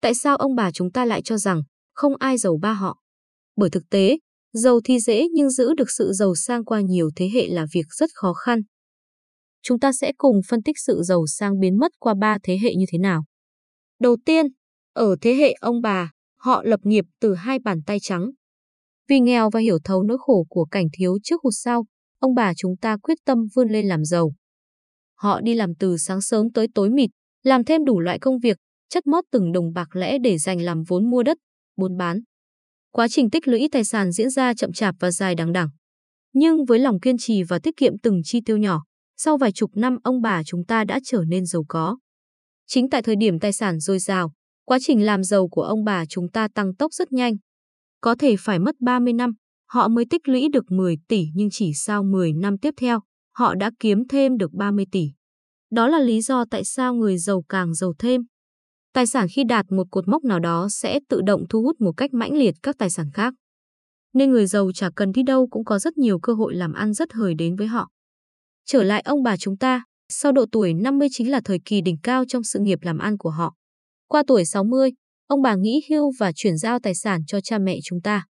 Tại sao ông bà chúng ta lại cho rằng không ai giàu ba họ? Bởi thực tế, giàu thì dễ nhưng giữ được sự giàu sang qua nhiều thế hệ là việc rất khó khăn. Chúng ta sẽ cùng phân tích sự giàu sang biến mất qua ba thế hệ như thế nào. Đầu tiên, ở thế hệ ông bà, họ lập nghiệp từ hai bàn tay trắng. Vì nghèo và hiểu thấu nỗi khổ của cảnh thiếu trước hụt sau, ông bà chúng ta quyết tâm vươn lên làm giàu. Họ đi làm từ sáng sớm tới tối mịt, làm thêm đủ loại công việc, chất mót từng đồng bạc lẽ để dành làm vốn mua đất, buôn bán. Quá trình tích lũy tài sản diễn ra chậm chạp và dài đằng đẵng. Nhưng với lòng kiên trì và tiết kiệm từng chi tiêu nhỏ, sau vài chục năm ông bà chúng ta đã trở nên giàu có. Chính tại thời điểm tài sản dồi dào, quá trình làm giàu của ông bà chúng ta tăng tốc rất nhanh. Có thể phải mất 30 năm, họ mới tích lũy được 10 tỷ nhưng chỉ sau 10 năm tiếp theo, họ đã kiếm thêm được 30 tỷ. Đó là lý do tại sao người giàu càng giàu thêm. Tài sản khi đạt một cột mốc nào đó sẽ tự động thu hút một cách mãnh liệt các tài sản khác. Nên người giàu chả cần đi đâu cũng có rất nhiều cơ hội làm ăn rất hời đến với họ. Trở lại ông bà chúng ta, sau độ tuổi 50 chính là thời kỳ đỉnh cao trong sự nghiệp làm ăn của họ. Qua tuổi 60, ông bà nghĩ hưu và chuyển giao tài sản cho cha mẹ chúng ta.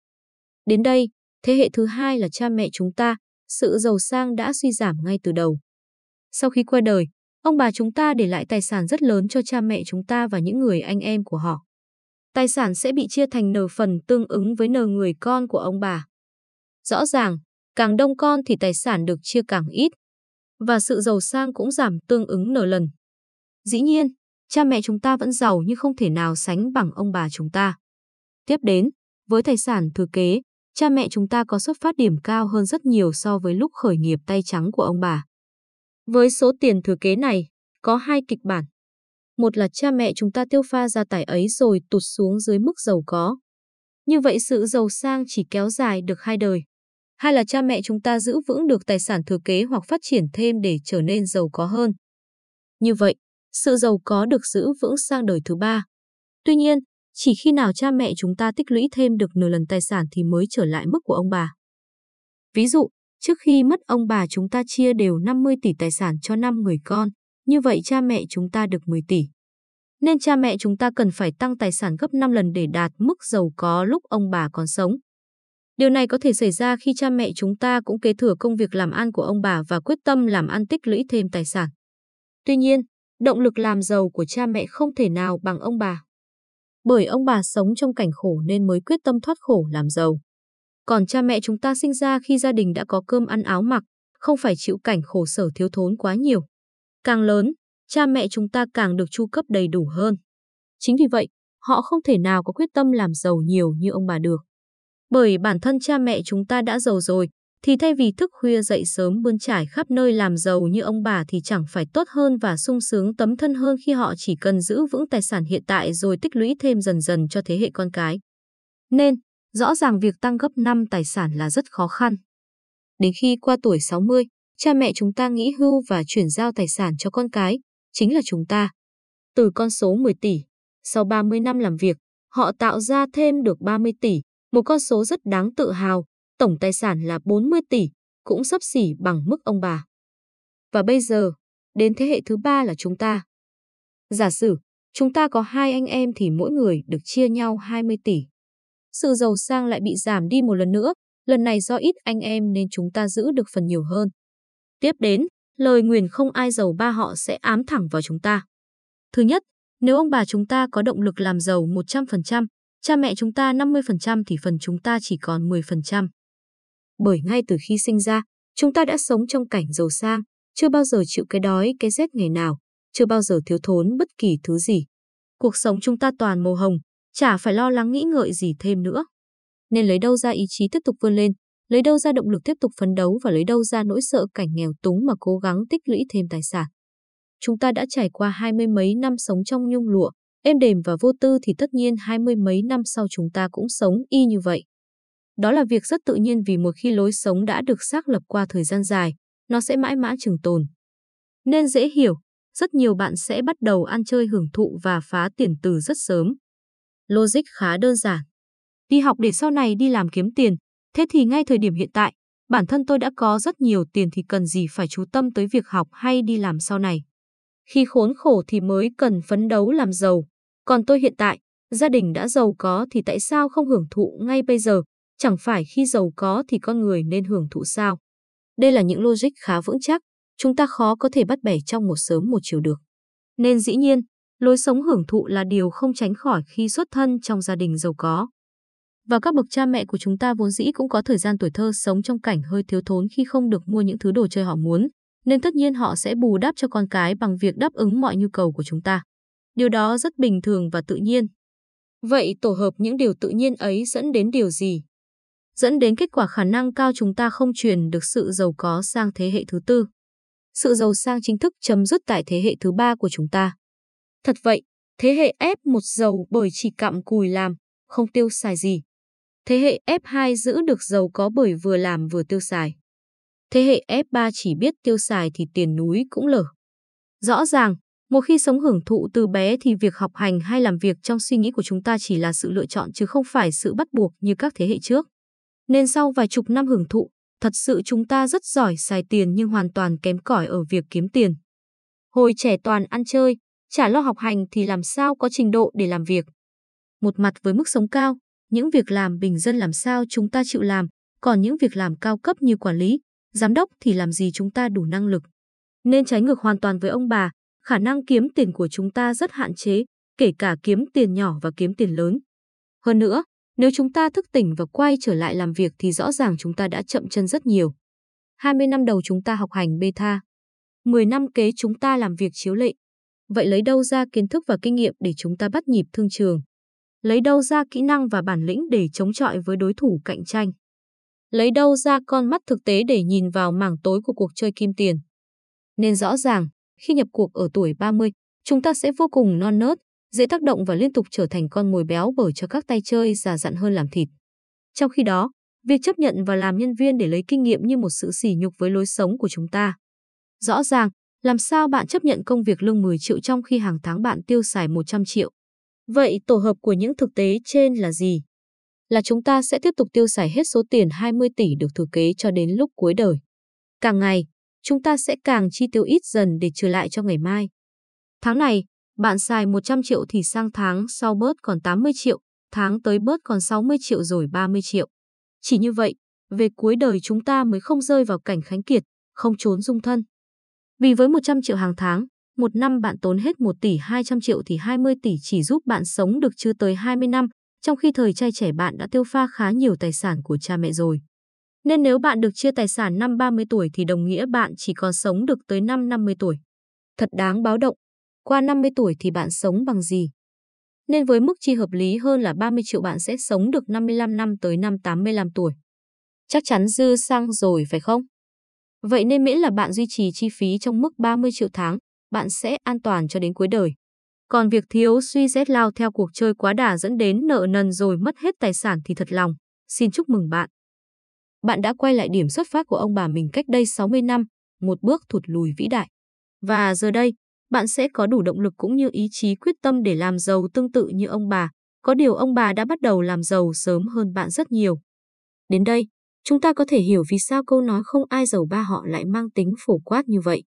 Đến đây, thế hệ thứ hai là cha mẹ chúng ta, sự giàu sang đã suy giảm ngay từ đầu. Sau khi qua đời, ông bà chúng ta để lại tài sản rất lớn cho cha mẹ chúng ta và những người anh em của họ. Tài sản sẽ bị chia thành nờ phần tương ứng với nờ người con của ông bà. Rõ ràng, càng đông con thì tài sản được chia càng ít, và sự giàu sang cũng giảm tương ứng nờ lần. Dĩ nhiên, cha mẹ chúng ta vẫn giàu nhưng không thể nào sánh bằng ông bà chúng ta. Tiếp đến, với tài sản thừa kế, cha mẹ chúng ta có xuất phát điểm cao hơn rất nhiều so với lúc khởi nghiệp tay trắng của ông bà. Với số tiền thừa kế này, có hai kịch bản. Một là cha mẹ chúng ta tiêu pha gia tài ấy rồi tụt xuống dưới mức giàu có. Như vậy sự giàu sang chỉ kéo dài được hai đời. Hai là cha mẹ chúng ta giữ vững được tài sản thừa kế hoặc phát triển thêm để trở nên giàu có hơn. Như vậy, sự giàu có được giữ vững sang đời thứ ba. Tuy nhiên, chỉ khi nào cha mẹ chúng ta tích lũy thêm được nửa lần tài sản thì mới trở lại mức của ông bà. Ví dụ, trước khi mất ông bà chúng ta chia đều 50 tỷ tài sản cho 5 người con, như vậy cha mẹ chúng ta được 10 tỷ. Nên cha mẹ chúng ta cần phải tăng tài sản gấp 5 lần để đạt mức giàu có lúc ông bà còn sống. Điều này có thể xảy ra khi cha mẹ chúng ta cũng kế thừa công việc làm ăn của ông bà và quyết tâm làm ăn tích lũy thêm tài sản. Tuy nhiên, động lực làm giàu của cha mẹ không thể nào bằng ông bà. Bởi ông bà sống trong cảnh khổ nên mới quyết tâm thoát khổ làm giàu. Còn cha mẹ chúng ta sinh ra khi gia đình đã có cơm ăn áo mặc, không phải chịu cảnh khổ sở thiếu thốn quá nhiều. Càng lớn, cha mẹ chúng ta càng được chu cấp đầy đủ hơn. Chính vì vậy, họ không thể nào có quyết tâm làm giàu nhiều như ông bà được. Bởi bản thân cha mẹ chúng ta đã giàu rồi, thì thay vì thức khuya dậy sớm bươn trải khắp nơi làm giàu như ông bà thì chẳng phải tốt hơn và sung sướng tấm thân hơn khi họ chỉ cần giữ vững tài sản hiện tại rồi tích lũy thêm dần dần cho thế hệ con cái. Nên, rõ ràng việc tăng gấp 5 tài sản là rất khó khăn. Đến khi qua tuổi 60, cha mẹ chúng ta nghĩ hưu và chuyển giao tài sản cho con cái, chính là chúng ta. Từ con số 10 tỷ, sau 30 năm làm việc, họ tạo ra thêm được 30 tỷ, một con số rất đáng tự hào, tổng tài sản là 40 tỷ, cũng sấp xỉ bằng mức ông bà. Và bây giờ, đến thế hệ thứ ba là chúng ta. Giả sử, chúng ta có hai anh em thì mỗi người được chia nhau 20 tỷ. Sự giàu sang lại bị giảm đi một lần nữa, lần này do ít anh em nên chúng ta giữ được phần nhiều hơn. Tiếp đến, lời nguyền không ai giàu ba họ sẽ ám thẳng vào chúng ta. Thứ nhất, nếu ông bà chúng ta có động lực làm giàu 100%, cha mẹ chúng ta 50% thì phần chúng ta chỉ còn 10%. Bởi ngay từ khi sinh ra, chúng ta đã sống trong cảnh giàu sang, chưa bao giờ chịu cái đói, cái rét ngày nào, chưa bao giờ thiếu thốn bất kỳ thứ gì. Cuộc sống chúng ta toàn màu hồng, chả phải lo lắng nghĩ ngợi gì thêm nữa. Nên lấy đâu ra ý chí tiếp tục vươn lên, lấy đâu ra động lực tiếp tục phấn đấu và lấy đâu ra nỗi sợ cảnh nghèo túng mà cố gắng tích lũy thêm tài sản. Chúng ta đã trải qua hai mươi mấy năm sống trong nhung lụa, êm đềm và vô tư thì tất nhiên hai mươi mấy năm sau chúng ta cũng sống y như vậy. Đó là việc rất tự nhiên vì một khi lối sống đã được xác lập qua thời gian dài, nó sẽ mãi mãi trường tồn. Nên dễ hiểu, rất nhiều bạn sẽ bắt đầu ăn chơi hưởng thụ và phá tiền từ rất sớm. Logic khá đơn giản. Đi học để sau này đi làm kiếm tiền, thế thì ngay thời điểm hiện tại, bản thân tôi đã có rất nhiều tiền thì cần gì phải chú tâm tới việc học hay đi làm sau này. Khi khốn khổ thì mới cần phấn đấu làm giàu, còn tôi hiện tại, Gia đình đã giàu có thì tại sao không hưởng thụ ngay bây giờ? Chẳng phải khi giàu có thì con người nên hưởng thụ sao? Đây là những logic khá vững chắc, chúng ta khó có thể bắt bẻ trong một sớm một chiều được. Nên dĩ nhiên, lối sống hưởng thụ là điều không tránh khỏi khi xuất thân trong gia đình giàu có. Và các bậc cha mẹ của chúng ta vốn dĩ cũng có thời gian tuổi thơ sống trong cảnh hơi thiếu thốn khi không được mua những thứ đồ chơi họ muốn, nên tất nhiên họ sẽ bù đắp cho con cái bằng việc đáp ứng mọi nhu cầu của chúng ta. Điều đó rất bình thường và tự nhiên. Vậy tổ hợp những điều tự nhiên ấy dẫn đến điều gì? Dẫn đến kết quả khả năng cao chúng ta không truyền được sự giàu có sang thế hệ thứ tư. Sự giàu sang chính thức chấm dứt tại thế hệ thứ ba của chúng ta. Thật vậy, thế hệ F1 giàu bởi chỉ cặm cùi làm, không tiêu xài gì. Thế hệ F2 giữ được giàu có bởi vừa làm vừa tiêu xài. Thế hệ F3 chỉ biết tiêu xài thì tiền núi cũng lở. Rõ ràng, một khi sống hưởng thụ từ bé thì việc học hành hay làm việc trong suy nghĩ của chúng ta chỉ là sự lựa chọn chứ không phải sự bắt buộc như các thế hệ trước. Nên sau vài chục năm hưởng thụ, thật sự chúng ta rất giỏi xài tiền nhưng hoàn toàn kém cỏi ở việc kiếm tiền. Hồi trẻ toàn ăn chơi, chả lo học hành thì làm sao có trình độ để làm việc. Một mặt với mức sống cao, những việc làm bình dân làm sao chúng ta chịu làm, còn những việc làm cao cấp như quản lý, giám đốc thì làm gì chúng ta đủ năng lực. Nên trái ngược hoàn toàn với ông bà, khả năng kiếm tiền của chúng ta rất hạn chế, kể cả kiếm tiền nhỏ và kiếm tiền lớn. Hơn nữa, nếu chúng ta thức tỉnh và quay trở lại làm việc thì rõ ràng chúng ta đã chậm chân rất nhiều. 20 năm đầu chúng ta học hành beta. 10 năm kế chúng ta làm việc chiếu lệ. Vậy lấy đâu ra kiến thức và kinh nghiệm để chúng ta bắt nhịp thương trường? Lấy đâu ra kỹ năng và bản lĩnh để chống chọi với đối thủ cạnh tranh? Lấy đâu ra con mắt thực tế để nhìn vào mảng tối của cuộc chơi kim tiền? Nên rõ ràng, khi nhập cuộc ở tuổi 30, chúng ta sẽ vô cùng non nớt, dễ tác động và liên tục trở thành con mồi béo bở cho các tay chơi già dặn hơn làm thịt. Trong khi đó, việc chấp nhận và làm nhân viên để lấy kinh nghiệm như một sự sỉ nhục với lối sống của chúng ta. Rõ ràng, làm sao bạn chấp nhận công việc lương 10 triệu trong khi hàng tháng bạn tiêu xài 100 triệu? Vậy tổ hợp của những thực tế trên là gì? Là chúng ta sẽ tiếp tục tiêu xài hết số tiền 20 tỷ được thừa kế cho đến lúc cuối đời. Càng ngày, chúng ta sẽ càng chi tiêu ít dần để trừ lại cho ngày mai. Tháng này, bạn xài 100 triệu thì sang tháng sau bớt còn 80 triệu, tháng tới bớt còn 60 triệu rồi 30 triệu. Chỉ như vậy, về cuối đời chúng ta mới không rơi vào cảnh khánh kiệt, không trốn dung thân. Vì với 100 triệu hàng tháng, một năm bạn tốn hết 1 tỷ 200 triệu thì 20 tỷ chỉ giúp bạn sống được chưa tới 20 năm, trong khi thời trai trẻ bạn đã tiêu pha khá nhiều tài sản của cha mẹ rồi. Nên nếu bạn được chia tài sản năm 30 tuổi thì đồng nghĩa bạn chỉ còn sống được tới năm 50 tuổi. Thật đáng báo động. Qua 50 tuổi thì bạn sống bằng gì? Nên với mức chi hợp lý hơn là 30 triệu bạn sẽ sống được 55 năm tới năm 85 tuổi. Chắc chắn dư xăng rồi phải không? Vậy nên miễn là bạn duy trì chi phí trong mức 30 triệu tháng, bạn sẽ an toàn cho đến cuối đời. Còn việc thiếu suy xét lao theo cuộc chơi quá đà dẫn đến nợ nần rồi mất hết tài sản thì thật lòng. Xin chúc mừng bạn. Bạn đã quay lại điểm xuất phát của ông bà mình cách đây 60 năm, một bước thụt lùi vĩ đại. Và giờ đây, bạn sẽ có đủ động lực cũng như ý chí quyết tâm để làm giàu tương tự như ông bà. Có điều ông bà đã bắt đầu làm giàu sớm hơn bạn rất nhiều. Đến đây, chúng ta có thể hiểu vì sao câu nói không ai giàu ba họ lại mang tính phổ quát như vậy.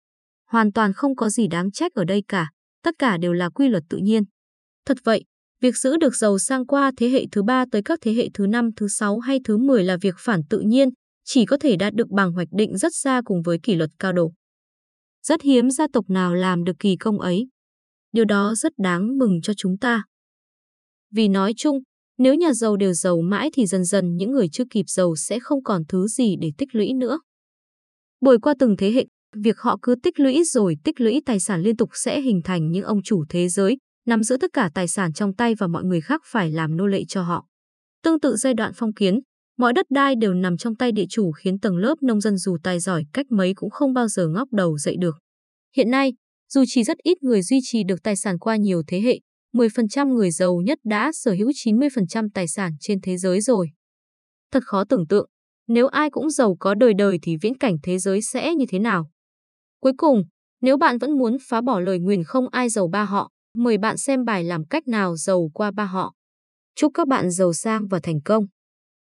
Hoàn toàn không có gì đáng trách ở đây cả, tất cả đều là quy luật tự nhiên. Thật vậy, việc giữ được giàu sang qua thế hệ thứ ba tới các thế hệ thứ năm, thứ sáu hay thứ 10 là việc phản tự nhiên, chỉ có thể đạt được bằng hoạch định rất xa cùng với kỷ luật cao độ. Rất hiếm gia tộc nào làm được kỳ công ấy. Điều đó rất đáng mừng cho chúng ta. Vì nói chung, nếu nhà giàu đều giàu mãi thì dần dần những người chưa kịp giàu sẽ không còn thứ gì để tích lũy nữa. Bồi qua từng thế hệ, việc họ cứ tích lũy rồi tích lũy tài sản liên tục sẽ hình thành những ông chủ thế giới, nắm giữ tất cả tài sản trong tay và mọi người khác phải làm nô lệ cho họ. Tương tự giai đoạn phong kiến, mọi đất đai đều nằm trong tay địa chủ khiến tầng lớp nông dân dù tài giỏi cách mấy cũng không bao giờ ngóc đầu dậy được. Hiện nay, dù chỉ rất ít người duy trì được tài sản qua nhiều thế hệ, 10% người giàu nhất đã sở hữu 90% tài sản trên thế giới rồi. Thật khó tưởng tượng, nếu ai cũng giàu có đời đời thì viễn cảnh thế giới sẽ như thế nào? Cuối cùng, nếu bạn vẫn muốn phá bỏ lời nguyền không ai giàu ba họ, mời bạn xem bài làm cách nào giàu qua ba họ. Chúc các bạn giàu sang và thành công.